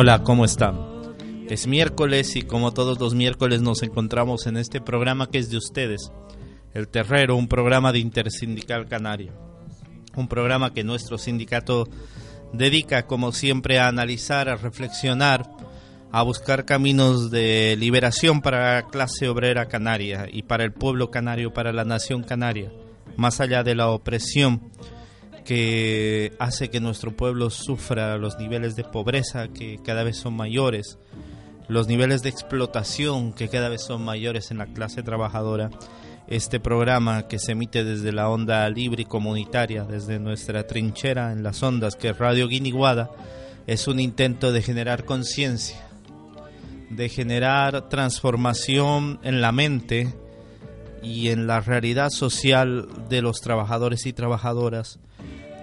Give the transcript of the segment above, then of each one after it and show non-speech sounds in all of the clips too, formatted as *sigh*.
Hola, ¿cómo están? Es miércoles y como todos los miércoles nos encontramos en este programa que es de ustedes, El Terrero, un programa de Intersindical Canaria. Un programa que nuestro sindicato dedica, como siempre, a analizar, a reflexionar, a buscar caminos de liberación para la clase obrera canaria y para el pueblo canario, para la nación canaria, más allá de la opresión que hace que nuestro pueblo sufra los niveles de pobreza que cada vez son mayores, los niveles de explotación que cada vez son mayores en la clase trabajadora. Este programa que se emite desde la onda libre y comunitaria, desde nuestra trinchera en las ondas que es Radio Guiniguada, es un intento de generar conciencia, de generar transformación en la mente y en la realidad social de los trabajadores y trabajadoras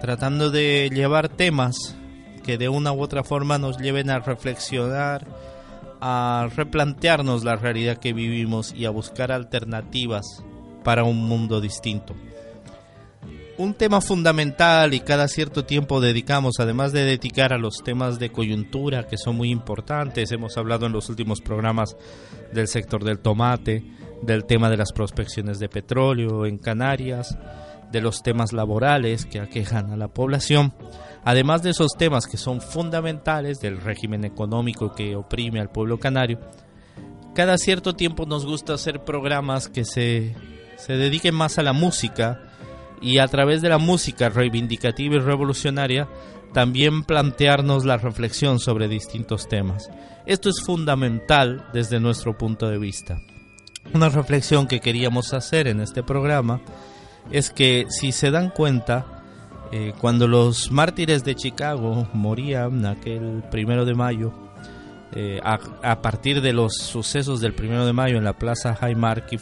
tratando de llevar temas que de una u otra forma nos lleven a reflexionar, a replantearnos la realidad que vivimos y a buscar alternativas para un mundo distinto. Un tema fundamental y cada cierto tiempo dedicamos, además de dedicar a los temas de coyuntura que son muy importantes, hemos hablado en los últimos programas del sector del tomate, del tema de las prospecciones de petróleo en Canarias, de los temas laborales que aquejan a la población, además de esos temas que son fundamentales del régimen económico que oprime al pueblo canario, cada cierto tiempo nos gusta hacer programas que se, se dediquen más a la música y a través de la música reivindicativa y revolucionaria también plantearnos la reflexión sobre distintos temas. Esto es fundamental desde nuestro punto de vista. Una reflexión que queríamos hacer en este programa es que si se dan cuenta, Eh, cuando los mártires de Chicago morían aquel primero de mayo, eh, a, partir de los sucesos del primero de mayo en la Plaza Highmark y,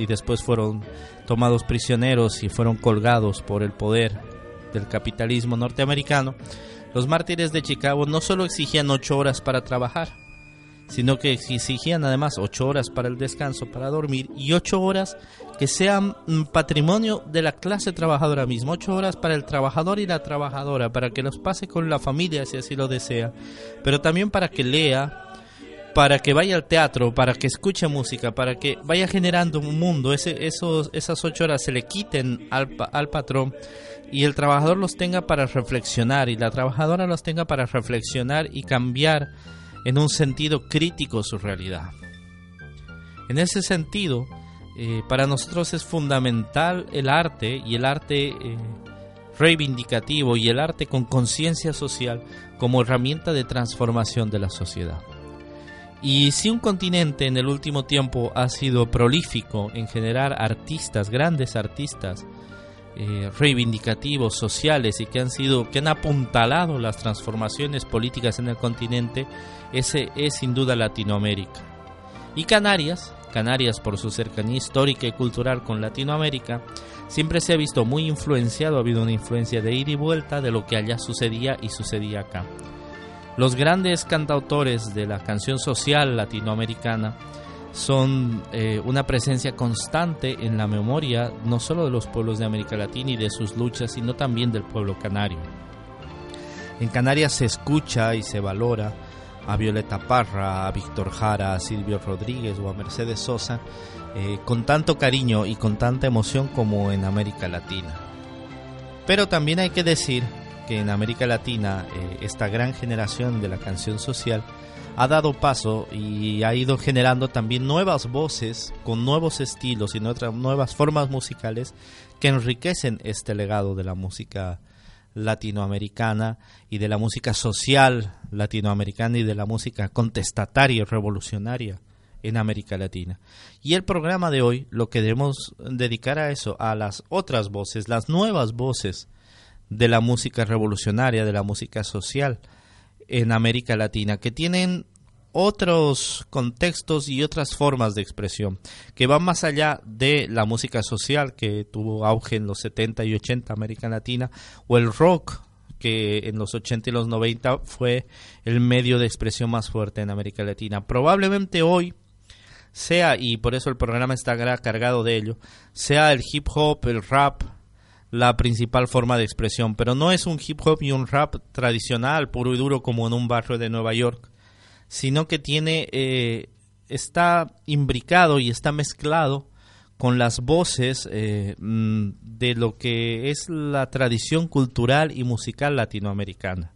y después fueron tomados prisioneros y fueron colgados por el poder del capitalismo norteamericano, los mártires de Chicago no solo exigían ocho horas para trabajar, sino que exigían además ocho horas para el descanso, para dormir, y ocho horas que sean patrimonio de la clase trabajadora misma, ocho horas para el trabajador y la trabajadora, para que los pase con la familia si así lo desea, pero también para que lea, para que vaya al teatro, para que escuche música, para que vaya generando un mundo, Ese, esos, esas ocho horas se le quiten al, al patrón y el trabajador los tenga para reflexionar y la trabajadora los tenga para reflexionar y cambiar en un sentido crítico su realidad. En ese sentido, eh, para nosotros es fundamental el arte y el arte eh, reivindicativo y el arte con conciencia social como herramienta de transformación de la sociedad. Y si un continente en el último tiempo ha sido prolífico en generar artistas, grandes artistas, eh, reivindicativos, sociales y que han sido, que han apuntalado las transformaciones políticas en el continente, ese es sin duda Latinoamérica. Y Canarias, Canarias por su cercanía histórica y cultural con Latinoamérica, siempre se ha visto muy influenciado, ha habido una influencia de ida y vuelta de lo que allá sucedía y sucedía acá. Los grandes cantautores de la canción social latinoamericana son eh, una presencia constante en la memoria no solo de los pueblos de América Latina y de sus luchas, sino también del pueblo canario. En Canarias se escucha y se valora a Violeta Parra, a Víctor Jara, a Silvio Rodríguez o a Mercedes Sosa eh, con tanto cariño y con tanta emoción como en América Latina. Pero también hay que decir que en América Latina eh, esta gran generación de la canción social ha dado paso y ha ido generando también nuevas voces con nuevos estilos y nuevas formas musicales que enriquecen este legado de la música latinoamericana y de la música social latinoamericana y de la música contestataria y revolucionaria en América Latina. Y el programa de hoy lo que debemos dedicar a eso, a las otras voces, las nuevas voces de la música revolucionaria, de la música social, en América Latina, que tienen otros contextos y otras formas de expresión, que van más allá de la música social que tuvo auge en los 70 y 80 América Latina, o el rock que en los 80 y los 90 fue el medio de expresión más fuerte en América Latina. Probablemente hoy sea, y por eso el programa está cargado de ello, sea el hip hop, el rap, la principal forma de expresión, pero no es un hip hop y un rap tradicional, puro y duro como en un barrio de Nueva York, sino que tiene eh, está imbricado y está mezclado con las voces eh, mm, de lo que es la tradición cultural y musical latinoamericana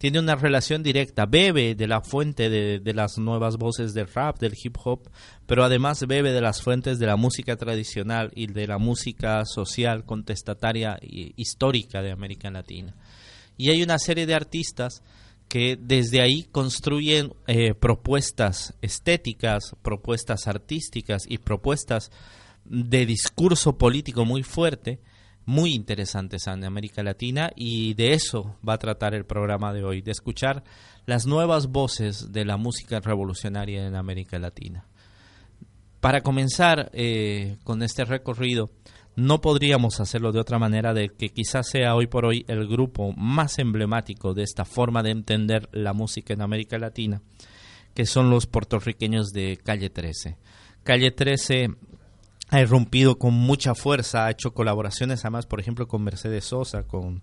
tiene una relación directa, bebe de la fuente de, las nuevas voces del rap, del hip hop, pero además bebe de las fuentes de la música tradicional y de la música social, contestataria histórica de América Latina. Y hay una serie de artistas que desde ahí construyen eh, propuestas estéticas, propuestas artísticas y propuestas de discurso político muy fuerte muy interesantes en América Latina y de eso va a tratar el programa de hoy, de escuchar las nuevas voces de la música revolucionaria en América Latina. Para comenzar eh, con este recorrido, no podríamos hacerlo de otra manera de que quizás sea hoy por hoy el grupo más emblemático de esta forma de entender la música en América Latina, que son los puertorriqueños de Calle 13. Calle 13 ha irrumpido con mucha fuerza, ha hecho colaboraciones además, por ejemplo, con Mercedes Sosa, con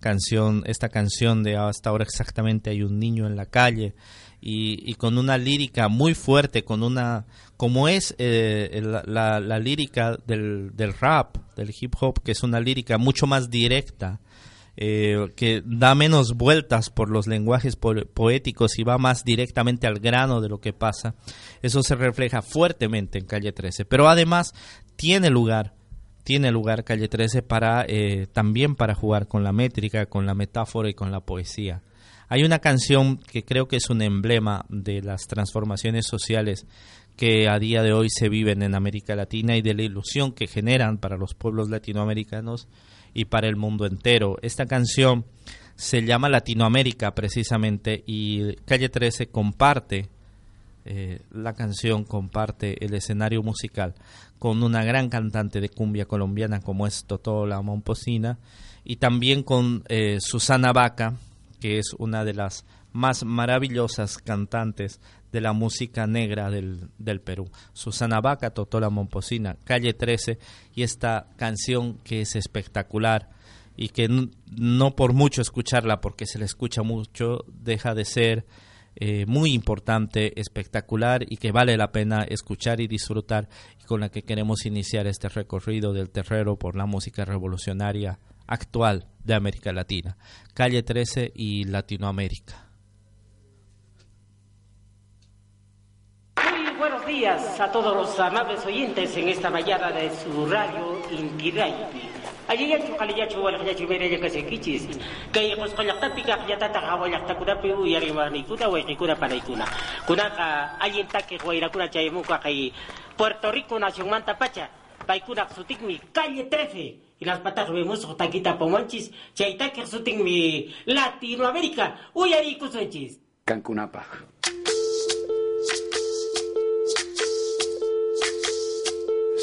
canción, esta canción de hasta ahora exactamente hay un niño en la calle y, con una lírica muy fuerte, con una, como es eh, la, la, lírica del, del rap, del hip hop, que es una lírica mucho más directa, eh, que da menos vueltas por los lenguajes poéticos y va más directamente al grano de lo que pasa. Eso se refleja fuertemente en Calle 13. Pero además tiene lugar, tiene lugar Calle 13 para, eh, también para jugar con la métrica, con la metáfora y con la poesía. Hay una canción que creo que es un emblema de las transformaciones sociales que a día de hoy se viven en América Latina y de la ilusión que generan para los pueblos latinoamericanos y para el mundo entero. Esta canción se llama Latinoamérica precisamente y Calle 13 comparte eh, la canción, comparte el escenario musical con una gran cantante de cumbia colombiana como es Totola Momposina y también con eh, Susana Vaca, que es una de las más maravillosas cantantes de la música negra del, del Perú. Susana Vaca, Totola Momposina, Calle 13 y esta canción que es espectacular y que no por mucho escucharla, porque se le escucha mucho, deja de ser eh, muy importante, espectacular y que vale la pena escuchar y disfrutar y con la que queremos iniciar este recorrido del terrero por la música revolucionaria actual de América Latina. Calle 13 y Latinoamérica. Buenos días a todos los amables oyentes en esta mañana de su radio Inti Raymi. Allí ya chukali ya chuwal ya chumere ya kasi kichis. Kaya kos kalakta pika ya tata kawa ya takuna piu ya rima ni kuna wa kuna para kuna. Kuna ka ayin take wa ira kuna chay muka kay Puerto Rico nación manta pacha. Pai kuna sutik mi calle 13. Y las patas vemos taquita pomanchis. Chay take sutik mi Latinoamérica. Uy ari kusunchis. Cancunapa.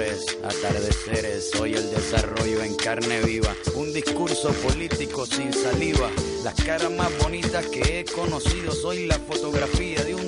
atardeceres, soy el desarrollo en carne viva, un discurso político sin saliva, las caras más bonitas que he conocido, soy la fotografía de un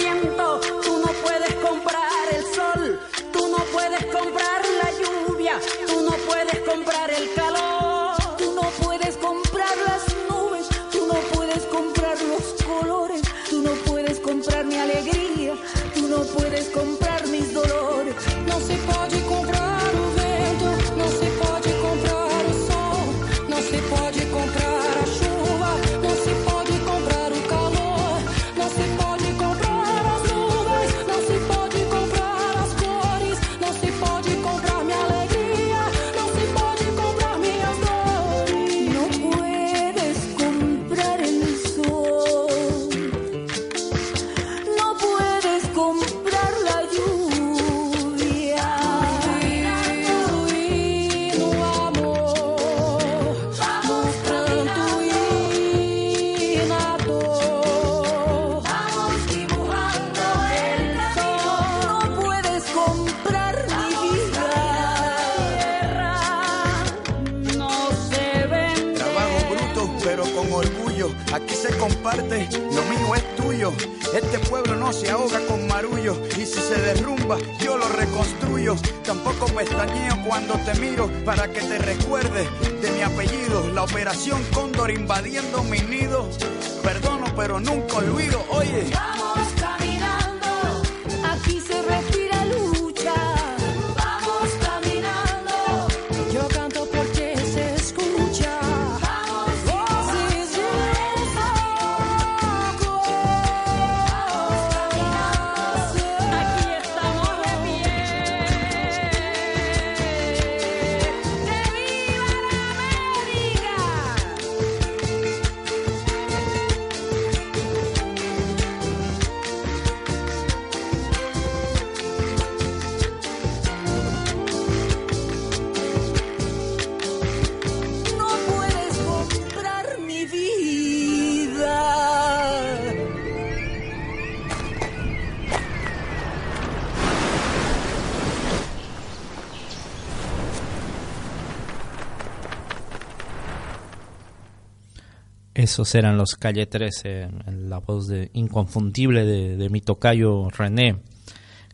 Esos eran los Calle 13, en la voz de inconfundible de, mi tocayo René,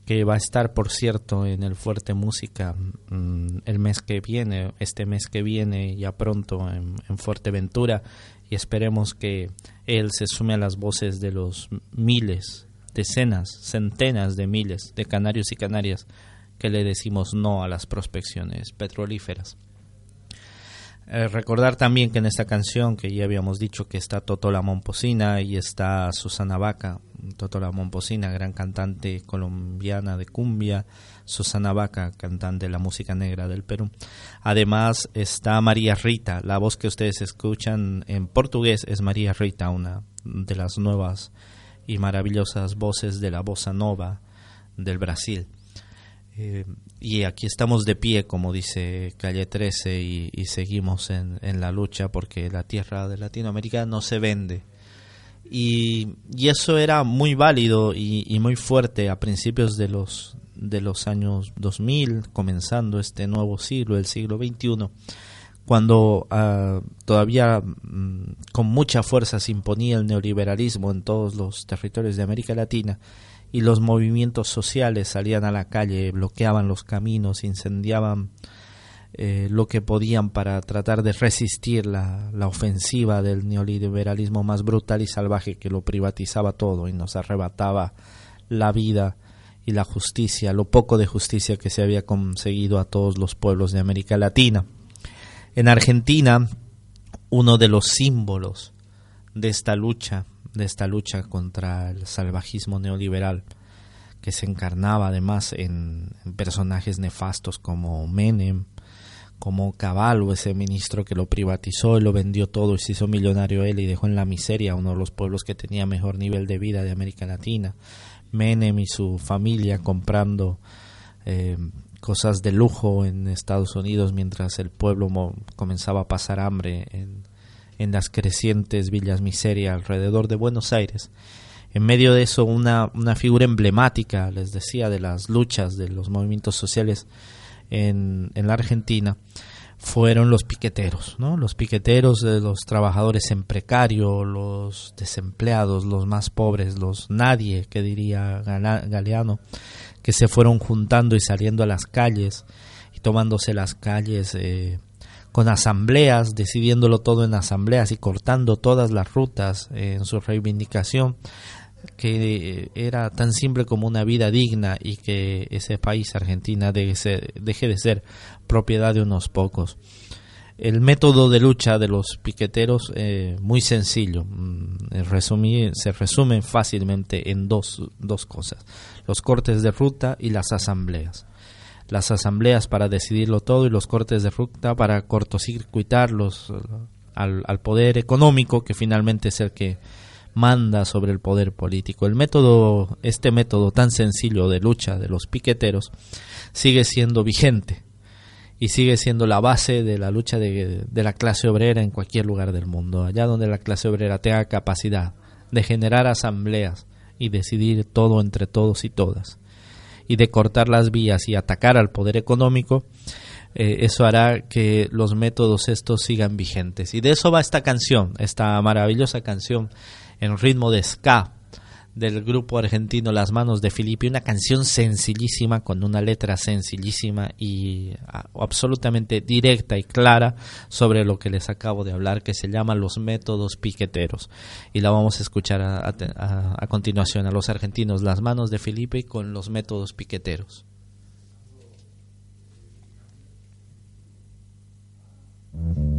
que va a estar, por cierto, en el Fuerte Música mm, el mes que viene, este mes que viene, ya pronto en, en Fuerteventura, y esperemos que él se sume a las voces de los miles, decenas, centenas de miles de canarios y canarias que le decimos no a las prospecciones petrolíferas. Eh, recordar también que en esta canción, que ya habíamos dicho que está Totola Momposina y está Susana Vaca, Totola Momposina, gran cantante colombiana de cumbia, Susana Vaca, cantante de la música negra del Perú. Además está María Rita, la voz que ustedes escuchan en portugués es María Rita, una de las nuevas y maravillosas voces de la bossa nova del Brasil. Eh, y aquí estamos de pie, como dice Calle 13, y, seguimos en, la lucha porque la tierra de Latinoamérica no se vende. Y, eso era muy válido y, y, muy fuerte a principios de los, de los años 2000, comenzando este nuevo siglo, el siglo XXI, cuando uh, todavía mm, con mucha fuerza se imponía el neoliberalismo en todos los territorios de América Latina y los movimientos sociales salían a la calle, bloqueaban los caminos, incendiaban eh, lo que podían para tratar de resistir la, la, ofensiva del neoliberalismo más brutal y salvaje que lo privatizaba todo y nos arrebataba la vida y la justicia, lo poco de justicia que se había conseguido a todos los pueblos de América Latina. En Argentina, uno de los símbolos de esta lucha de esta lucha contra el salvajismo neoliberal que se encarnaba además en, personajes nefastos como Menem, como Caballo, ese ministro que lo privatizó y lo vendió todo y se hizo millonario él y dejó en la miseria a uno de los pueblos que tenía mejor nivel de vida de América Latina. Menem y su familia comprando eh, cosas de lujo en Estados Unidos mientras el pueblo comenzaba a pasar hambre en, en las crecientes villas miseria alrededor de Buenos Aires. En medio de eso, una, una figura emblemática, les decía, de las luchas de los movimientos sociales en, en la Argentina, fueron los piqueteros, ¿no? Los piqueteros de los trabajadores en precario, los desempleados, los más pobres, los nadie, que diría Galeano, que se fueron juntando y saliendo a las calles y tomándose las calles eh, con asambleas, decidiéndolo todo en asambleas y cortando todas las rutas eh, en su reivindicación que era tan simple como una vida digna y que ese país, Argentina, deje, ser, deje de ser propiedad de unos pocos. El método de lucha de los piqueteros, eh, muy sencillo, resumí, se resume fácilmente en dos, dos cosas, los cortes de ruta y las asambleas las asambleas para decidirlo todo y los cortes de ruta para cortocircuitar los, al, al, poder económico que finalmente es el que manda sobre el poder político. El método, este método tan sencillo de lucha de los piqueteros sigue siendo vigente y sigue siendo la base de la lucha de, de la clase obrera en cualquier lugar del mundo, allá donde la clase obrera tenga capacidad de generar asambleas y decidir todo entre todos y todas y de cortar las vías y atacar al poder económico, eh, eso hará que los métodos estos sigan vigentes. Y de eso va esta canción, esta maravillosa canción en ritmo de ska del grupo argentino Las Manos de Filipe, una canción sencillísima, con una letra sencillísima y ah, absolutamente directa y clara sobre lo que les acabo de hablar, que se llama Los Métodos Piqueteros. Y la vamos a escuchar a, continuación a los argentinos Las Manos de Filipe con Los Métodos Piqueteros. Los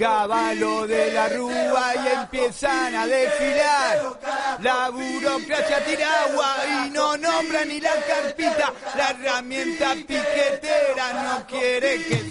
Caballo de la rúa y empiezan a desfilar. La burocracia tira agua y no nombra ni la carpita. La herramienta piquetera no quiere que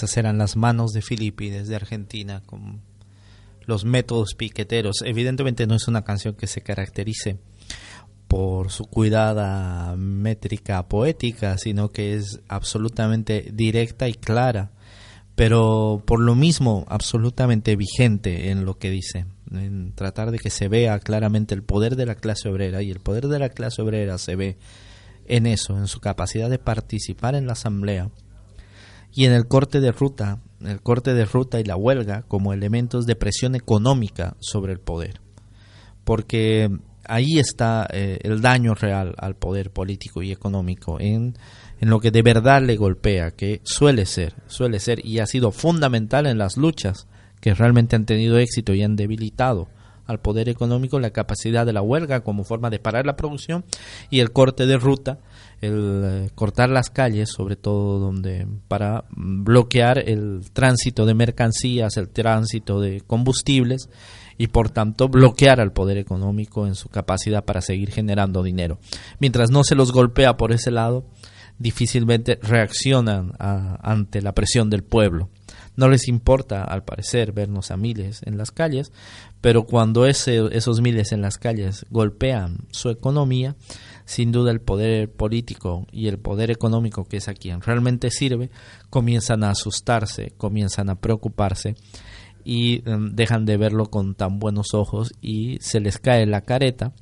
Esas eran las manos de Filippi desde Argentina con los métodos piqueteros. Evidentemente no es una canción que se caracterice por su cuidada métrica poética, sino que es absolutamente directa y clara, pero por lo mismo absolutamente vigente en lo que dice, en tratar de que se vea claramente el poder de la clase obrera y el poder de la clase obrera se ve en eso, en su capacidad de participar en la asamblea y en el corte de ruta, el corte de ruta y la huelga como elementos de presión económica sobre el poder. Porque ahí está eh, el daño real al poder político y económico en, en lo que de verdad le golpea, que suele ser, suele ser y ha sido fundamental en las luchas que realmente han tenido éxito y han debilitado al poder económico la capacidad de la huelga como forma de parar la producción y el corte de ruta, el eh, cortar las calles, sobre todo donde para bloquear el tránsito de mercancías, el tránsito de combustibles y por tanto bloquear al poder económico en su capacidad para seguir generando dinero. Mientras no se los golpea por ese lado, difícilmente reaccionan ante la presión del pueblo. No les importa, al parecer, vernos a miles en las calles, pero cuando ese- esos miles en las calles golpean su economía, sin duda el poder político y el poder económico, que es a quien realmente sirve, comienzan a asustarse, comienzan a preocuparse y em, dejan de verlo con tan buenos ojos y se les cae la careta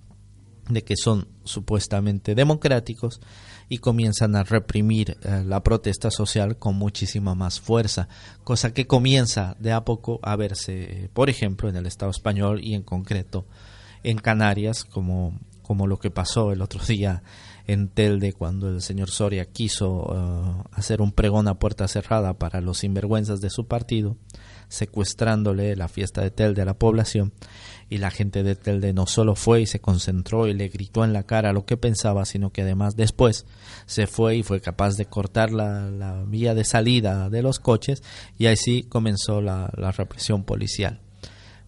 de que son supuestamente democráticos y comienzan a reprimir eh, la protesta social con muchísima más fuerza, cosa que comienza de a poco a verse, por ejemplo, en el Estado español y en concreto en Canarias, como, como lo que pasó el otro día en Telde cuando el señor Soria quiso eh, hacer un pregón a puerta cerrada para los sinvergüenzas de su partido, secuestrándole la fiesta de Telde a la población y la gente de Telde no solo fue y se concentró y le gritó en la cara lo que pensaba, sino que además después se fue y fue capaz de cortar la, vía de salida de los coches y así comenzó la represión policial.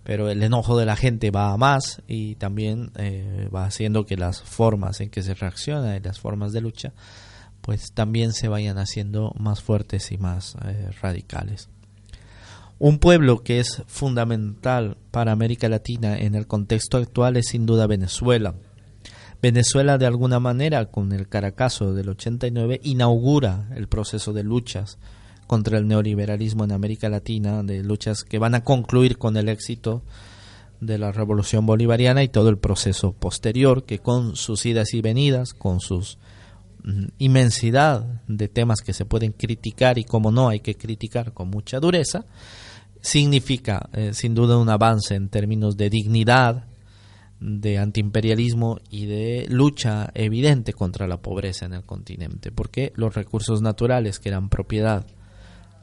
Pero el enojo de la gente va a más y también eh, va haciendo que las formas en que se reacciona y las formas de lucha pues también se vayan haciendo más fuertes y más eh, radicales. Un pueblo que es fundamental para América Latina en el contexto actual es sin duda Venezuela. Venezuela de alguna manera con el Caracazo del 89 inaugura el proceso de luchas contra el neoliberalismo en América Latina, de luchas que van a concluir con el éxito de la revolución bolivariana y todo el proceso posterior que con sus idas y venidas, con sus mm, inmensidad de temas que se pueden criticar y como no hay que criticar con mucha dureza, significa eh, sin duda un avance en términos de dignidad, de antiimperialismo y de lucha evidente contra la pobreza en el continente, porque los recursos naturales que eran propiedad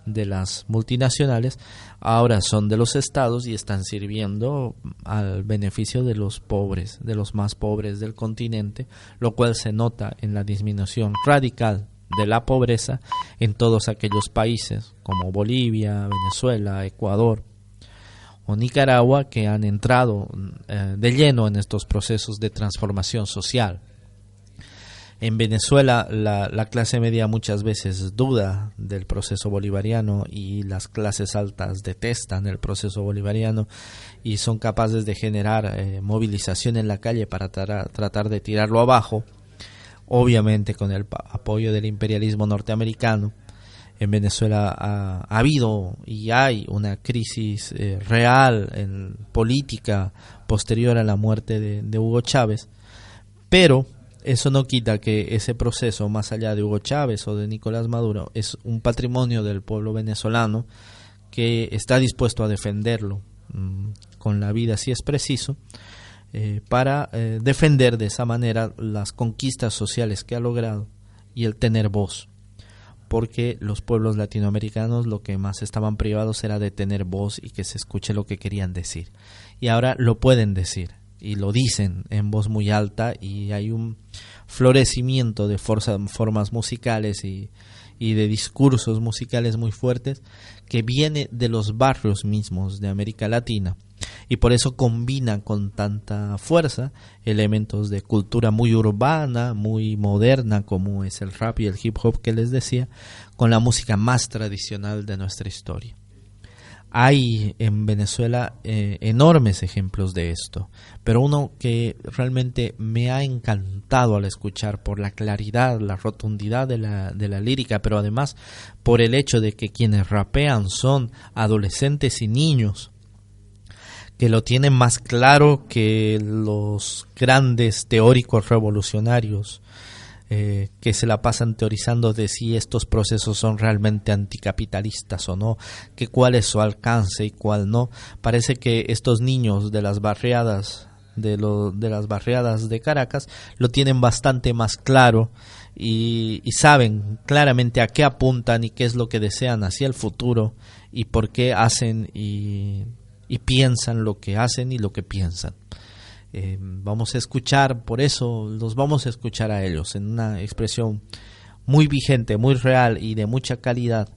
de las multinacionales ahora son de los estados y están sirviendo al beneficio de los pobres, de los más pobres del continente, lo cual se nota en la disminución radical de la pobreza en todos aquellos países como Bolivia, Venezuela, Ecuador o Nicaragua que han entrado eh, de lleno en estos procesos de transformación social. En Venezuela la, la, clase media muchas veces duda del proceso bolivariano y las clases altas detestan el proceso bolivariano y son capaces de generar eh, movilización en la calle para tra tratar de tirarlo abajo, obviamente con el apoyo del imperialismo norteamericano. En Venezuela ha, ha habido y hay una crisis eh, real en política posterior a la muerte de Hugo Chávez, pero eso no quita que ese proceso, más allá de Hugo Chávez o de Nicolás Maduro, es un patrimonio del pueblo venezolano que está dispuesto a defenderlo mmm, con la vida si es preciso, eh, para eh, defender de esa manera las conquistas sociales que ha logrado y el tener voz. Porque los pueblos latinoamericanos lo que más estaban privados era de tener voz y que se escuche lo que querían decir. Y ahora lo pueden decir y lo dicen en voz muy alta y hay un florecimiento de formas musicales y, y, de discursos musicales muy fuertes que viene de los barrios mismos de América Latina. Y por eso combina con tanta fuerza elementos de cultura muy urbana, muy moderna como es el rap y el hip hop que les decía, con la música más tradicional de nuestra historia hay en Venezuela eh, enormes ejemplos de esto, pero uno que realmente me ha encantado al escuchar por la claridad, la rotundidad de la, de la lírica, pero además por el hecho de que quienes rapean son adolescentes y niños que lo tienen más claro que los grandes teóricos revolucionarios eh, que se la pasan teorizando de si estos procesos son realmente anticapitalistas o no, que cuál es su alcance y cuál no. Parece que estos niños de las barriadas de, lo, de las barriadas de Caracas lo tienen bastante más claro y, saben claramente a qué apuntan y qué es lo que desean hacia el futuro y por qué hacen y piensan lo que hacen y lo que piensan. Eh, vamos a escuchar, por eso los vamos a escuchar a ellos en una expresión muy vigente, muy real y de mucha calidad,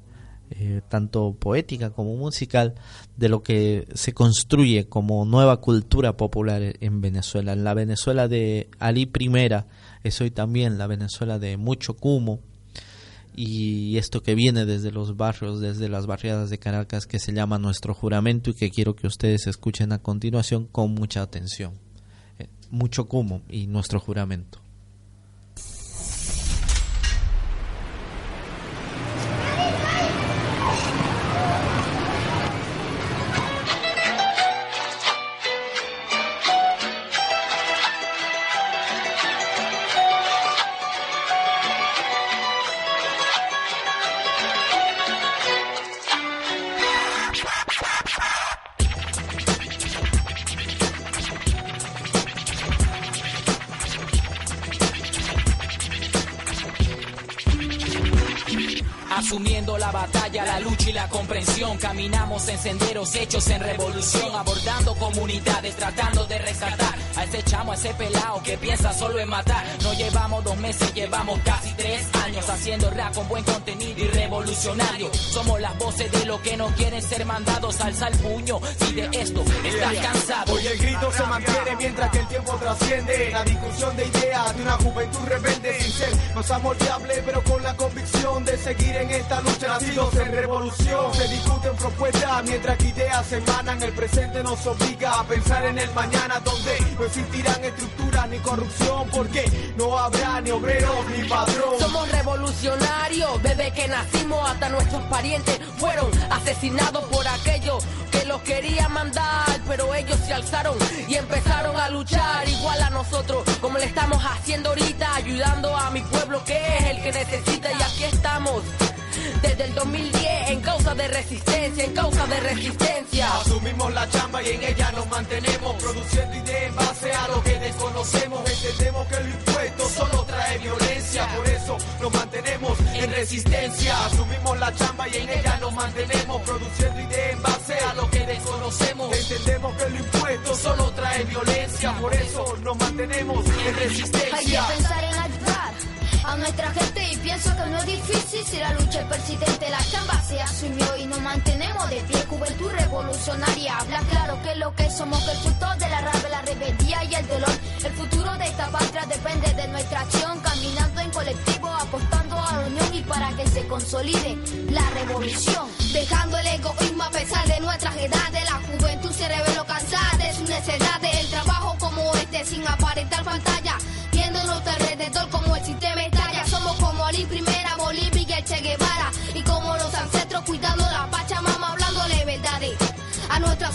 eh, tanto poética como musical, de lo que se construye como nueva cultura popular en Venezuela. En la Venezuela de Ali I es hoy también la Venezuela de mucho cumo y esto que viene desde los barrios, desde las barriadas de Caracas, que se llama Nuestro Juramento y que quiero que ustedes escuchen a continuación con mucha atención. Mucho cumo y Nuestro Juramento. Caminamos en senderos hechos en revolución, abordando comunidades, tratando de rescatar a ese chamo, a ese pelao que piensa solo en matar. No llevamos dos meses, llevamos casi tres años haciendo rap con buen contenido y revolucionario. Somos las voces de los que no quieren ser mandados, alza el puño si de esto estás cansado. Hoy el grito se mantiene mientras que el tiempo trasciende. La discusión de ideas de una juventud rebelde sin ser más amoldeable, pero con la convicción de seguir en esta lucha. Nacidos en revolución, se discuten propuestas mientras que ideas emanan. El presente nos obliga a pensar en el mañana, donde no existirán estructuras ni corrupción, porque no habrá ni obreros ni patrón. Somos revolucionarios desde que nacimos hasta nuestros parientes fueron asesinados por aquellos que los querían mandar, pero ellos se alzaron y empezaron a luchar igual a nosotros, como le estamos haciendo ahorita, ayudando a mi pueblo que es el que necesita y aquí estamos. Desde el 2010 en causa de resistencia, en causa de resistencia. Asumimos la chamba y en ella nos mantenemos produciendo ideas en base a lo que desconocemos. Entendemos que el impuesto solo trae violencia, por eso nos mantenemos en resistencia. Asumimos la chamba y en ella nos mantenemos produciendo ideas en base a lo que desconocemos. Entendemos que el impuesto solo trae violencia, por eso nos mantenemos en Hay que resistencia. pensar en ayudar a nuestra gente y pienso que no es difícil si la lucha es persistente. La chamba se asumió y nos mantenemos de pie. Juventud revolucionaria, habla claro que lo que somos, que el fruto de la rabia, la rebeldía y el dolor. El futuro de esta patria depende de nuestra acción, caminando en colectivo, apostando unión y para que se consolide la revolución. Dejando el egoísmo a pesar de nuestras edades, la juventud se reveló cansada de sus necesidades.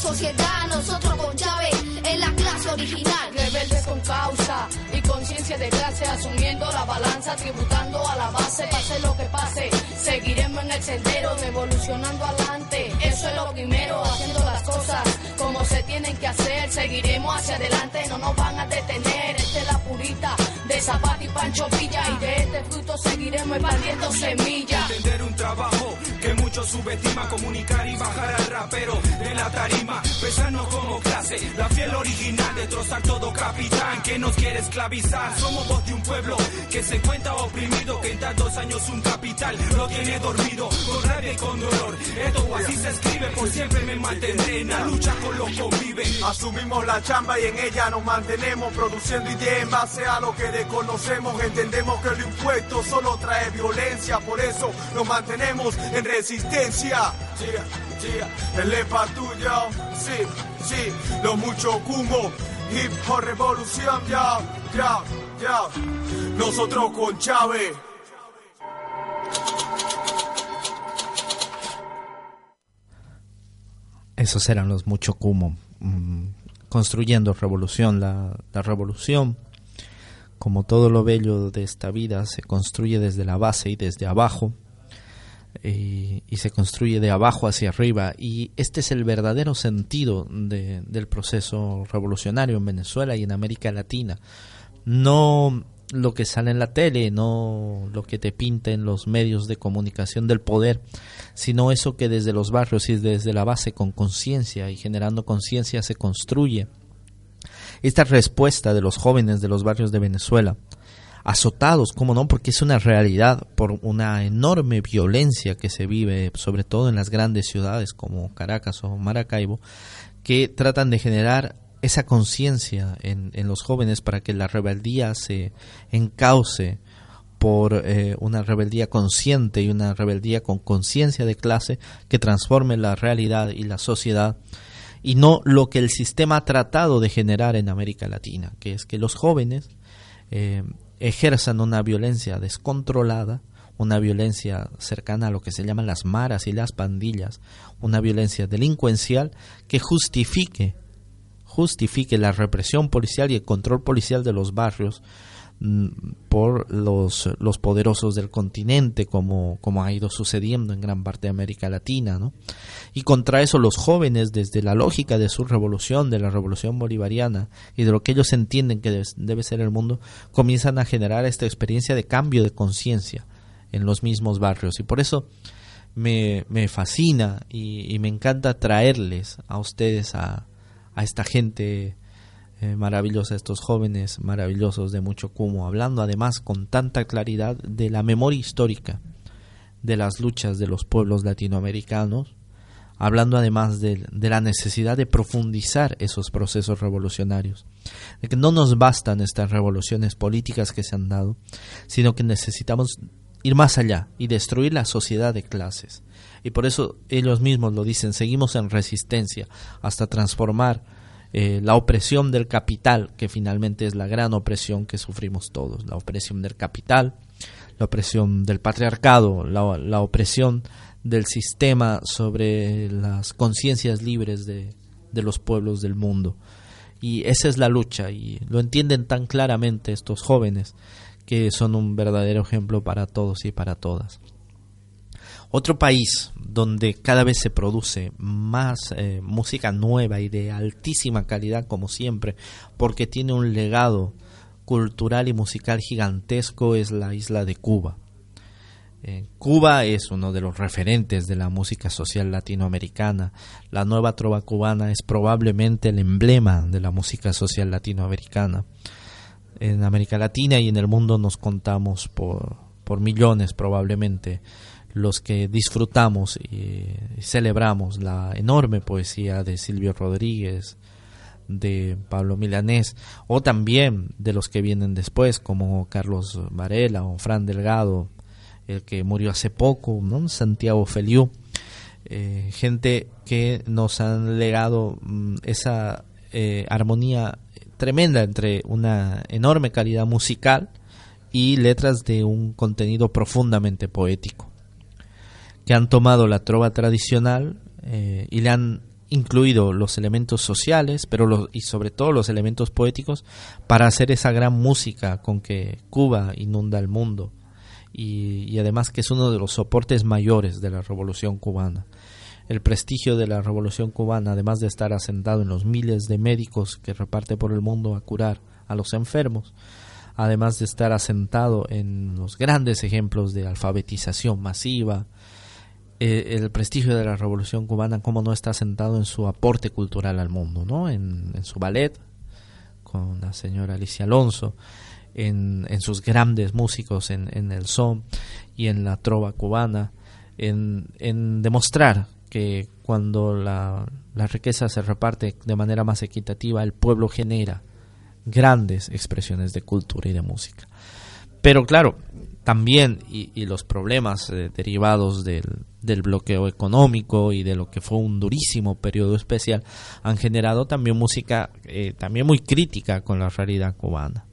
Sociedad. Nosotros con Chávez en la clase original. Rebeldes con causa y conciencia de clase, asumiendo la balanza, tributando a la base, pase lo que pase. Seguiremos en el sendero, revolucionando adelante. Eso es lo primero, haciendo las cosas como se tienen que hacer. Seguiremos hacia adelante, no nos van a detener. Esta es la purita de Zapata y Pancho Villa. Y de este fruto seguiremos expandiendo semillas. Entender un trabajo que muchos subestiman, comunicar y bajar al rapero de la tarima, pesarnos como clase, la fiel original, destrozar todo capitán que nos quiere esclavizar. Somos voz de un pueblo que se encuentra oprimido, que en tantos años un capital lo tiene dormido, con rabia y con dolor. Esto así se escribe, por siempre me mantendré en la lucha con los conviven. Asumimos la chamba y en ella nos mantenemos, produciendo ideas en base a lo que desconocemos. Entendemos que el impuesto solo trae violencia, por eso nos mantenemos en resistencia. Yeah, yeah, el EPA tuyo, sí, sí, lo mucho humo, hip hop revolución, ya, ya, ya. Nosotros con Chávez. Esos eran los mucho cumo, mm, construyendo revolución. La revolución, como todo lo bello de esta vida, se construye desde la base y desde abajo. y, y se construye de abajo hacia arriba. Y este es el verdadero sentido de- del proceso revolucionario en Venezuela y en América Latina. No lo que sale en la tele, no lo que te pinten los medios de comunicación del poder, sino eso que desde los barrios y desde la base con conciencia y generando conciencia se construye. Esta respuesta de los jóvenes de los barrios de Venezuela, azotados, ¿cómo no? Porque es una realidad por una enorme violencia que se vive, sobre todo en las grandes ciudades como Caracas o Maracaibo, que tratan de generar esa conciencia en, en los jóvenes para que la rebeldía se encauce por eh, una rebeldía consciente y una rebeldía con conciencia de clase que transforme la realidad y la sociedad y no lo que el sistema ha tratado de generar en América Latina, que es que los jóvenes eh, ejerzan una violencia descontrolada, una violencia cercana a lo que se llaman las maras y las pandillas, una violencia delincuencial que justifique justifique la represión policial y el control policial de los barrios por los, los poderosos del continente como, como ha ido sucediendo en gran parte de América Latina ¿no? y contra eso los jóvenes desde la lógica de su revolución de la revolución bolivariana y de lo que ellos entienden que debe, debe ser el mundo comienzan a generar esta experiencia de cambio de conciencia en los mismos barrios y por eso me, me fascina y, y me encanta traerles a ustedes a, a esta gente eh, maravillosa, estos jóvenes maravillosos de mucho cumo, hablando además con tanta claridad de la memoria histórica de las luchas de los pueblos latinoamericanos, hablando además de, de la necesidad de profundizar esos procesos revolucionarios, de que no nos bastan estas revoluciones políticas que se han dado, sino que necesitamos ir más allá y destruir la sociedad de clases. Y por eso ellos mismos lo dicen, seguimos en resistencia hasta transformar eh, la opresión del capital, que finalmente es la gran opresión que sufrimos todos, la opresión del capital, la opresión del patriarcado, la, la opresión del sistema sobre las conciencias libres de, de los pueblos del mundo. Y esa es la lucha, y lo entienden tan claramente estos jóvenes que son un verdadero ejemplo para todos y para todas. Otro país donde cada vez se produce más eh, música nueva y de altísima calidad como siempre, porque tiene un legado cultural y musical gigantesco, es la isla de Cuba. Eh, Cuba es uno de los referentes de la música social latinoamericana. La nueva trova cubana es probablemente el emblema de la música social latinoamericana en América Latina y en el mundo nos contamos por, por millones probablemente los que disfrutamos y, celebramos la enorme poesía de Silvio Rodríguez, de Pablo Milanés, o también de los que vienen después, como Carlos Varela o Fran Delgado, el que murió hace poco. Santiago Feliu, eh, gente que nos han legado mm, esa eh, armonía tremenda entre una enorme calidad musical y letras de un contenido profundamente poético, que han tomado la trova tradicional eh, y le han incluido los elementos sociales, pero los, y sobre todo los elementos poéticos para hacer esa gran música con que Cuba inunda el mundo y, y además que es uno de los soportes mayores de la revolución cubana. El prestigio de la revolución cubana, además de estar asentado en los miles de médicos que reparte por el mundo a curar a los enfermos, además de estar asentado en los grandes ejemplos de alfabetización masiva, eh, el prestigio de la revolución cubana, como no está asentado en su aporte cultural al mundo, ¿no? En, en su ballet con la señora Alicia Alonso, en, en sus grandes músicos en, en el son y en la trova cubana, en, en demostrar que cuando la, la, riqueza se reparte de manera más equitativa, el pueblo genera grandes expresiones de cultura y de música. Pero claro, también, y, y los problemas eh, derivados del, bloqueo económico y de lo que fue un durísimo periodo especial, han generado también música eh, también muy crítica con la realidad cubana.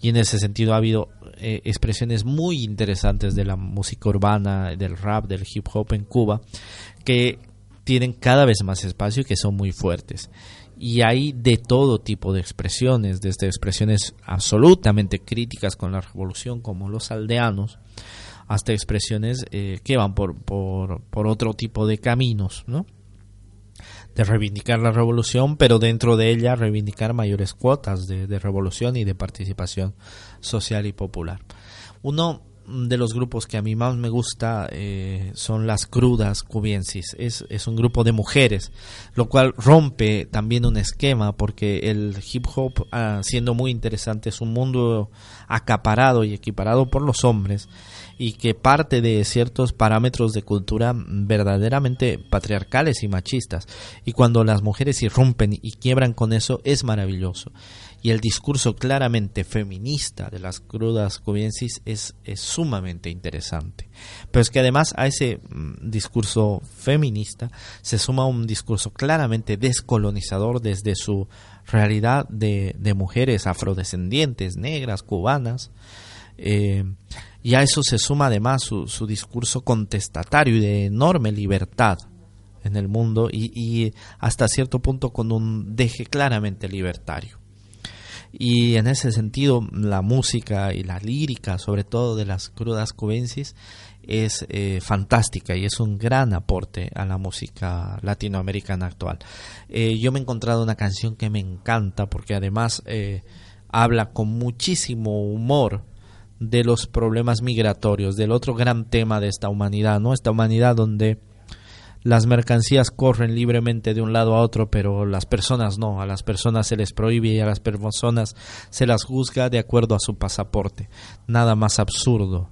Y en ese sentido ha habido eh, expresiones muy interesantes de la música urbana, del rap, del hip hop en Cuba, que tienen cada vez más espacio y que son muy fuertes. Y hay de todo tipo de expresiones, desde expresiones absolutamente críticas con la revolución, como los aldeanos, hasta expresiones eh, que van por, por, por otro tipo de caminos, ¿no? de reivindicar la revolución, pero dentro de ella reivindicar mayores cuotas de, de revolución y de participación social y popular. Uno de los grupos que a mí más me gusta eh, son las crudas cubiensis. Es, es un grupo de mujeres, lo cual rompe también un esquema porque el hip hop, ah, siendo muy interesante, es un mundo acaparado y equiparado por los hombres y que parte de ciertos parámetros de cultura verdaderamente patriarcales y machistas. Y cuando las mujeres irrumpen y quiebran con eso es maravilloso y el discurso claramente feminista de las crudas cubiensis es, sumamente interesante. Pero es que además a ese mm, discurso feminista se suma un discurso claramente descolonizador desde su realidad de, mujeres afrodescendientes, negras, cubanas. Eh, y a eso se suma además su, discurso contestatario y de enorme libertad en el mundo y hasta cierto punto con un deje claramente libertario y en ese sentido la música y la lírica sobre todo de las crudas cubensis es eh, fantástica y es un gran aporte a la música latinoamericana actual. Eh, yo me he encontrado una canción que me encanta porque además eh, habla con muchísimo humor de los problemas migratorios del otro gran tema de esta humanidad no esta humanidad donde las mercancías corren libremente de un lado a otro, pero las personas no, a las personas se les prohíbe y a las personas se las juzga de acuerdo a su pasaporte. Nada más absurdo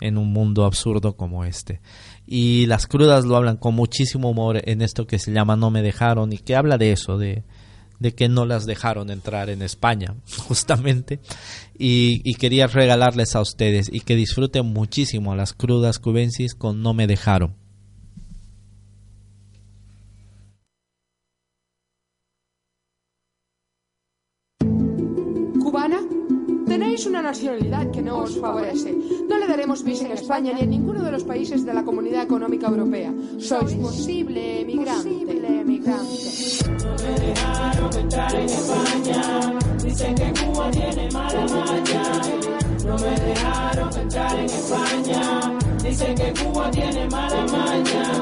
en un mundo absurdo como este. Y las crudas lo hablan con muchísimo humor en esto que se llama No me dejaron y que habla de eso, de, de que no las dejaron entrar en España, *laughs* justamente. Y, y, quería regalarles a ustedes y que disfruten muchísimo a las crudas cubensis con No me dejaron. Nacionalidad que no os favorece. No le daremos visa en España ni en ninguno de los países de la Comunidad Económica Europea. Sois posible emigrante. Posible emigrante. No me dejaron entrar en España. Dicen que Cuba tiene mala maña. No me dejaron entrar en España. Dicen que Cuba tiene mala maña.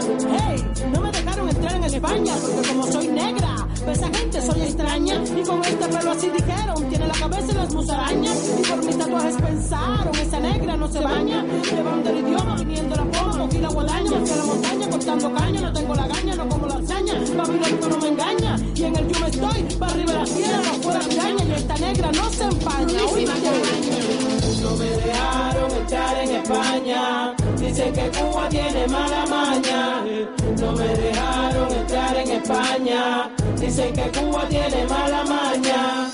Hey, no me dejaron entrar en España porque como soy negra, pues esa gente soy extraña. Y con este pelo así dijeron, tiene la cabeza y las musarañas. Y por mis tatuajes pensaron, esa negra no se baña. Llevando el idioma, viniendo la poma, cogí la guadaña. Fui a la montaña cortando caña, no tengo la gaña, no como lasaña. Babilónico no me engaña. Y en el yo me estoy, para arriba de la tierra, no fuera piraña. Y esta negra no se empaña. No me dejaron entrar en España. Dicen que Cuba tiene mala maña. No me dejaron entrar en España. Dicen que Cuba tiene mala maña.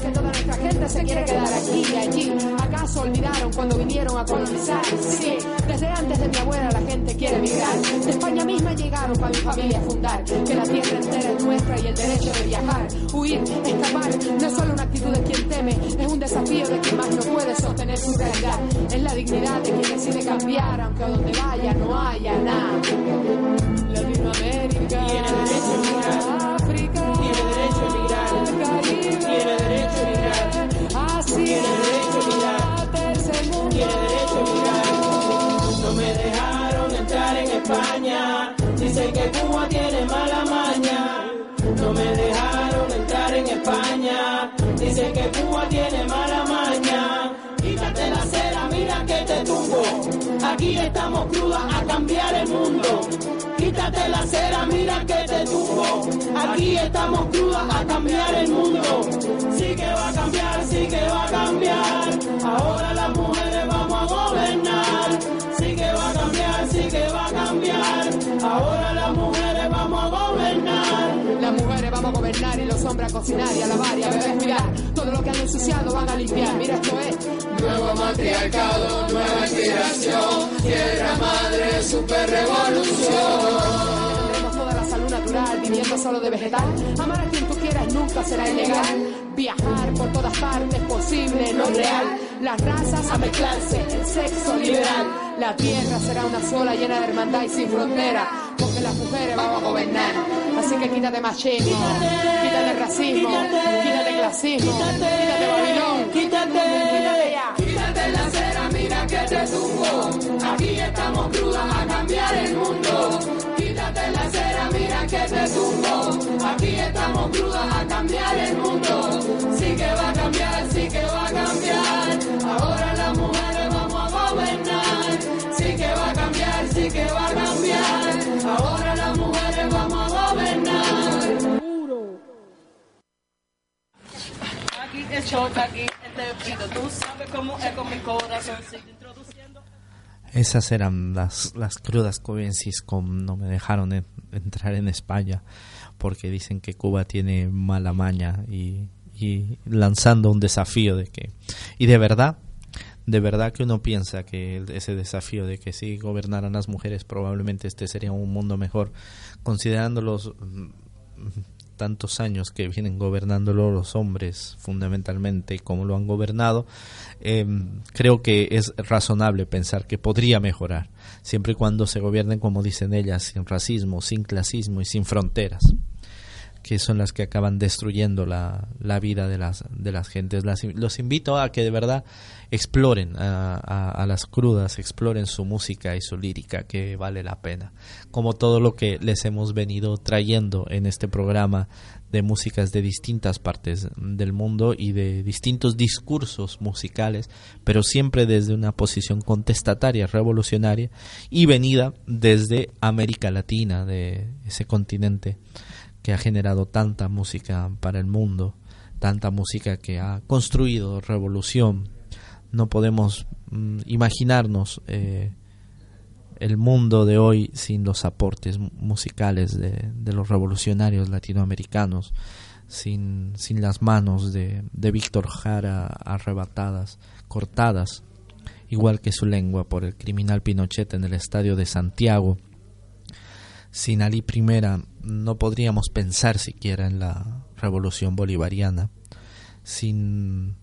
Que toda nuestra gente se quiere quedar aquí y allí. ¿Acaso olvidaron cuando vinieron a colonizar? Sí, desde antes de mi abuela la gente quiere emigrar. De España misma llegaron para mi familia fundar. Que la tierra entera es nuestra y el derecho de viajar, huir, escapar. No es solo una actitud de quien teme, es un desafío de quien más no puede sostener su realidad. Es la dignidad de quien decide cambiar, aunque a donde vaya no haya nada. Latinoamérica. Tiene mala maña. Quítate la cera, mira que te tumbo. Aquí estamos crudas a cambiar el mundo. Quítate la cera, mira que te tumbo. Aquí estamos crudas a cambiar el mundo. Sí que va a cambiar, sí que va a cambiar. Ahora las mujeres vamos a gobernar. Sí que va a cambiar, sí que va a cambiar. Ahora las mujeres a gobernar y los hombres a cocinar y a lavar y a beber. Mira, todo lo que han ensuciado van a limpiar. Mira, esto es Nuevo matriarcado, nueva inspiración. Tierra madre, super revolución. Tendremos toda la salud natural, viviendo solo de vegetal. Amar a quien tú quieras nunca será ilegal. Viajar por todas partes, posible, no real las razas a mezclarse, el sexo liberal. La tierra será una sola llena de hermandad y sin frontera, porque las mujeres vamos a gobernar. Así que quítate machismo, quítate, racismo, quítate, quítate clasismo, quítate, quítate Babilón, quítate, quítate la cera, mira que te tumbo. Aquí estamos crudas a cambiar el mundo. Quítate la cera, mira que te tumbo. Aquí estamos crudas a cambiar el mundo. Sí que va a cambiar. Esas eran las, las crudas covensis con no me dejaron en- entrar en España porque dicen que Cuba tiene mala maña y, y lanzando un desafío de que y de verdad de verdad que uno piensa que ese desafío de que si gobernaran las mujeres probablemente este sería un mundo mejor considerando los tantos años que vienen gobernándolo los hombres fundamentalmente y cómo lo han gobernado, eh, creo que es razonable pensar que podría mejorar, siempre y cuando se gobiernen, como dicen ellas, sin racismo, sin clasismo y sin fronteras que son las que acaban destruyendo la, la vida de las, de las gentes. Los invito a que de verdad exploren a las crudas, exploren su música y su lírica, que vale la pena. Como todo lo que les hemos venido trayendo en este programa de músicas de distintas partes del mundo y de distintos discursos musicales, pero siempre desde una posición contestataria, revolucionaria y venida desde América Latina, de ese continente que ha generado tanta música para el mundo, tanta música que ha construido revolución. No podemos mm, imaginarnos eh, el mundo de hoy sin los aportes mu- musicales de, de los revolucionarios latinoamericanos, sin, sin las manos de, de Víctor Jara arrebatadas, cortadas, igual que su lengua por el criminal Pinochet en el estadio de Santiago. Sin Ali I no podríamos pensar siquiera en la revolución bolivariana. Sin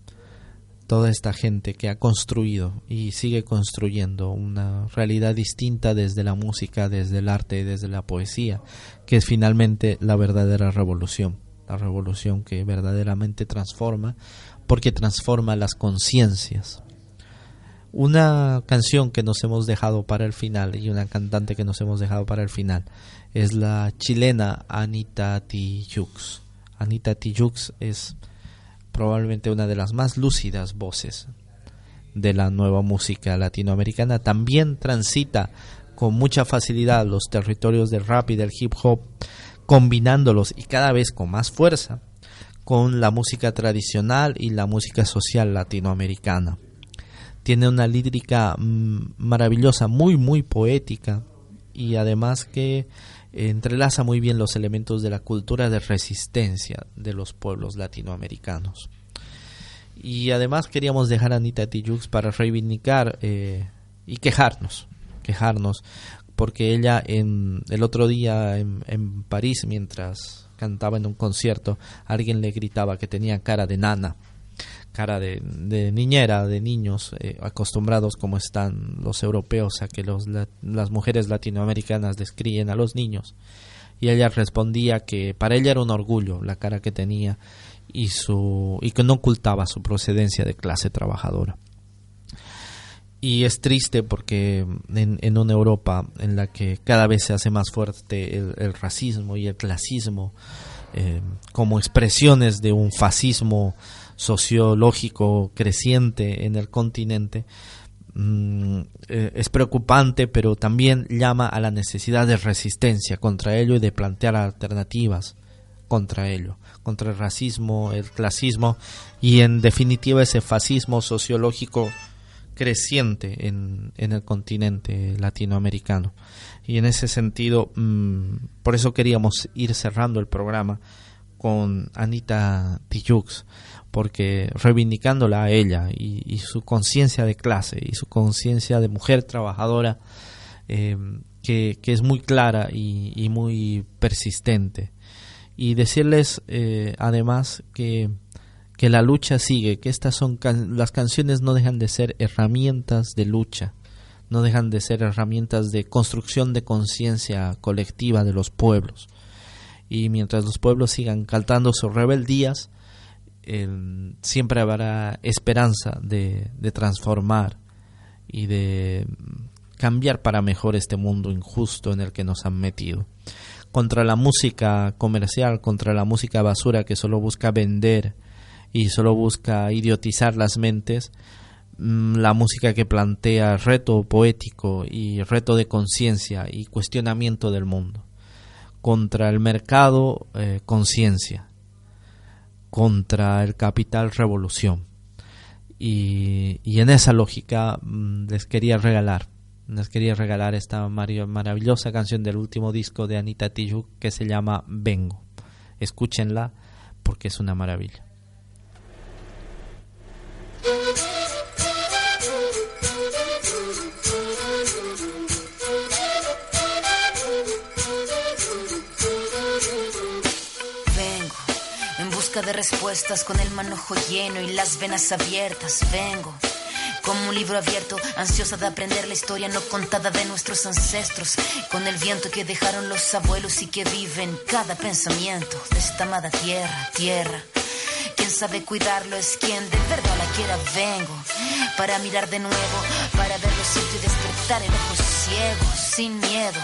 toda esta gente que ha construido y sigue construyendo una realidad distinta desde la música, desde el arte y desde la poesía, que es finalmente la verdadera revolución, la revolución que verdaderamente transforma, porque transforma las conciencias. Una canción que nos hemos dejado para el final y una cantante que nos hemos dejado para el final es la chilena Anita Tijoux. Anita Tijoux es probablemente una de las más lúcidas voces de la nueva música latinoamericana. También transita con mucha facilidad los territorios del rap y del hip hop, combinándolos y cada vez con más fuerza con la música tradicional y la música social latinoamericana. Tiene una lírica mm, maravillosa, muy, muy poética y además que entrelaza muy bien los elementos de la cultura de resistencia de los pueblos latinoamericanos. Y además queríamos dejar a Anita Tijoux para reivindicar eh, y quejarnos, quejarnos, porque ella en, el otro día en, en París, mientras cantaba en un concierto, alguien le gritaba que tenía cara de nana, cara de, niñera, de niños, eh, acostumbrados como están los europeos a que los, la- las mujeres latinoamericanas descríen a los niños. Y ella respondía que para ella era un orgullo la cara que tenía y, su, y que no ocultaba su procedencia de clase trabajadora. Y es triste porque en, una Europa en la que cada vez se hace más fuerte el, el racismo y el clasismo eh, como expresiones de un fascismo sociológico creciente en el continente, mm, eh, es preocupante, pero también llama a la necesidad de resistencia contra ello y de plantear alternativas contra ello, contra el racismo, el clasismo y en definitiva ese fascismo sociológico creciente en, en el continente latinoamericano. Y en ese sentido, mm, por eso queríamos ir cerrando el programa con Anita Tijoux, porque reivindicándola a ella y, su conciencia de clase y su conciencia de mujer trabajadora, eh, que, es muy clara y, muy persistente. Y decirles eh, además que que la lucha sigue, que estas son las canciones no dejan de ser herramientas de lucha, no dejan de ser herramientas de construcción de conciencia colectiva de los pueblos. Y mientras los pueblos sigan cantando sus rebeldías, eh, siempre habrá esperanza de, transformar y de cambiar para mejor este mundo injusto en el que nos han metido. contra la música comercial, contra la música basura que solo busca vender y solo busca idiotizar las mentes, mm, la música que plantea reto poético y reto de conciencia y cuestionamiento del mundo. Contra el mercado, eh, conciencia. Contra el capital, revolución. Y, y en esa lógica mm, les quería regalar, les quería regalar esta maravillosa canción del último disco de Anita Tijoux que se llama Vengo. Escúchenla porque es una maravilla. Busca de respuestas con el manojo lleno y las venas abiertas. Vengo como un libro abierto, ansiosa de aprender la historia no contada de nuestros ancestros, con el viento que dejaron los abuelos y que vive en cada pensamiento de esta amada tierra, tierra. Quien sabe cuidarlo es quien de verdad la quiera. Vengo para mirar de nuevo, para ver lo cierto y despertar el ojo ciego, sin miedo.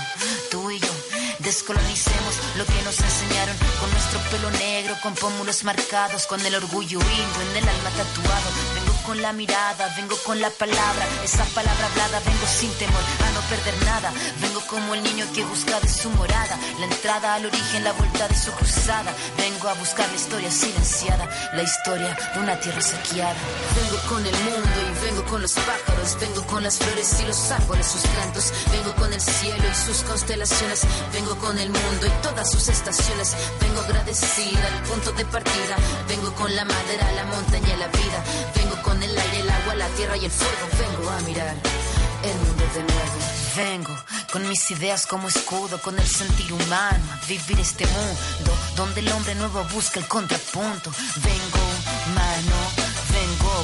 Tú y yo descolonicemos lo que nos enseñaron con nuestro pelo negro, con pómulos marcados, con el orgullo indio en el alma tatuado. Con la mirada, vengo con la palabra, esa palabra hablada, vengo sin temor a no perder nada. Vengo como el niño que busca de su morada, la entrada al origen, la vuelta de su cruzada. Vengo a buscar la historia silenciada, la historia de una tierra saqueada. Vengo con el mundo y vengo con los pájaros, vengo con las flores y los árboles, sus cantos. Vengo con el cielo y sus constelaciones, vengo con el mundo y todas sus estaciones. Vengo agradecida al punto de partida, vengo con la madera, la montaña y la vida. Vengo el aire, el agua, la tierra y el fuego. Vengo a mirar el mundo de nuevo. Vengo con mis ideas como escudo, con el sentir humano, a vivir este mundo donde el hombre nuevo busca el contrapunto. Vengo,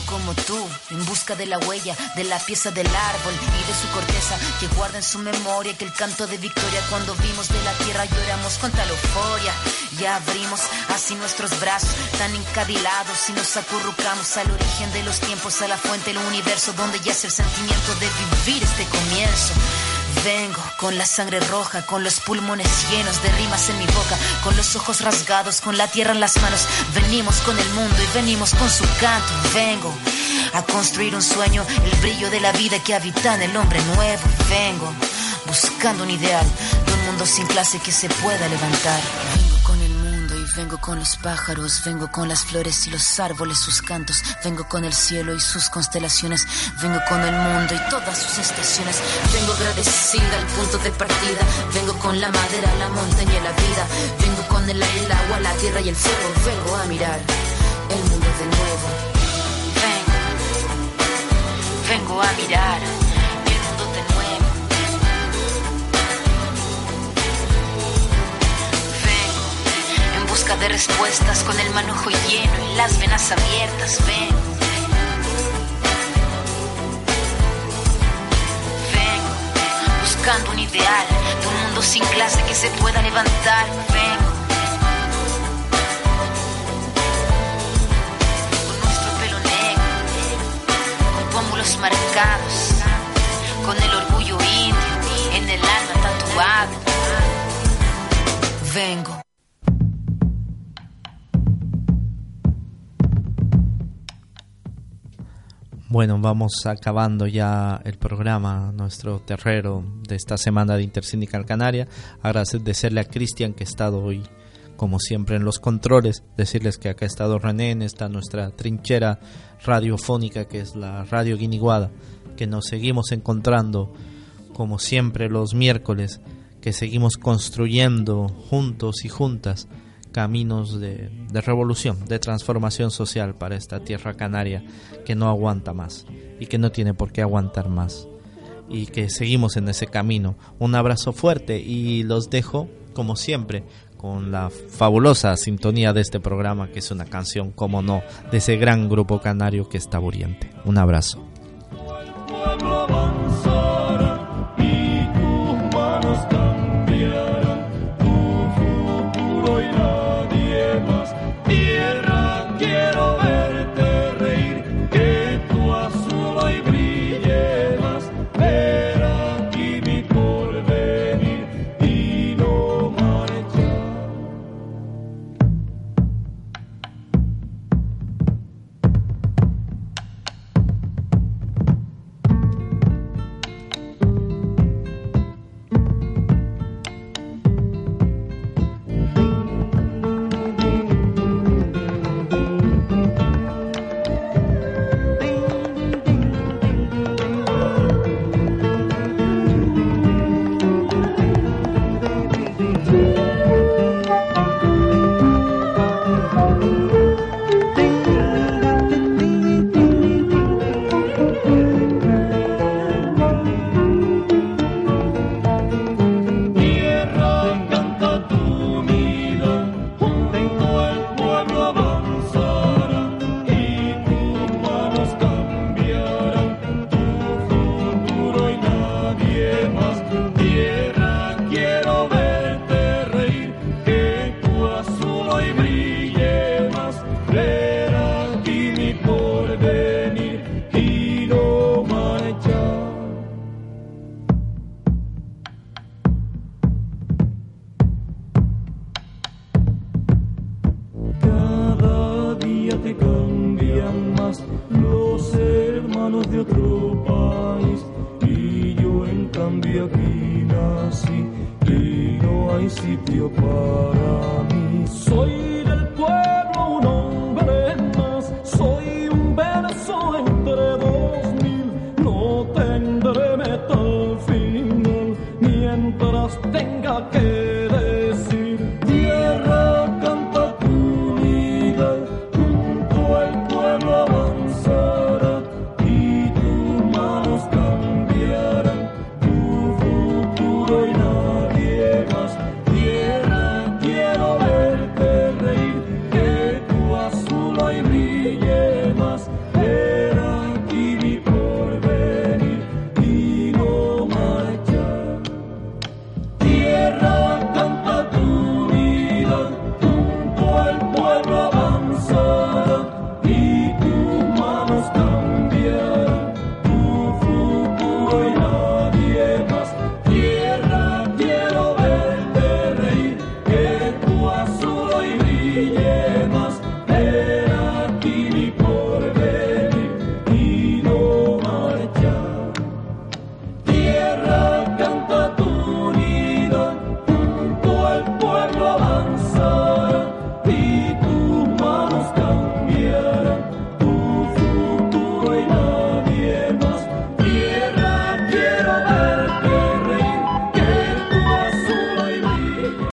como tú, en busca de la huella, de la pieza del árbol y de su corteza que guarda en su memoria que el canto de victoria cuando vimos de la tierra lloramos con tal euforia. Ya abrimos así nuestros brazos tan encadilados y nos acurrucamos al origen de los tiempos, a la fuente del universo donde yace el sentimiento de vivir este comienzo. Vengo con la sangre roja, con los pulmones llenos de rimas en mi boca, con los ojos rasgados, con la tierra en las manos. Venimos con el mundo y venimos con su canto. Vengo a construir un sueño, el brillo de la vida que habita en el hombre nuevo. Vengo buscando un ideal de un mundo sin clase que se pueda levantar. Vengo con los pájaros, vengo con las flores y los árboles, sus cantos, vengo con el cielo y sus constelaciones, vengo con el mundo y todas sus estaciones, vengo agradecida al punto de partida, vengo con la madera, la montaña y la vida, vengo con el aire, el agua, la tierra y el fuego, vengo a mirar el mundo de nuevo. Vengo, vengo a mirar de respuestas con el manojo lleno y las venas abiertas. Ven. Vengo buscando un ideal de un mundo sin clase que se pueda levantar. Vengo con nuestro pelo negro, con pómulos marcados, con el orgullo indio en el alma tatuado. Vengo. Bueno, vamos acabando ya el programa, nuestro terrero de esta semana de Intersindical Canaria. Agradecerle a Cristian que ha estado hoy, como siempre, en los controles. Decirles que acá ha estado René en esta nuestra trinchera radiofónica que es la Radio Guiniguada, que nos seguimos encontrando, como siempre, los miércoles, que seguimos construyendo juntos y juntas caminos de, revolución, de transformación social para esta tierra canaria que no aguanta más y que no tiene por qué aguantar más y que seguimos en ese camino. Un abrazo fuerte y los dejo, como siempre, con la fabulosa sintonía de este programa que es una canción, como no, de ese gran grupo canario que está Buriente. Un abrazo.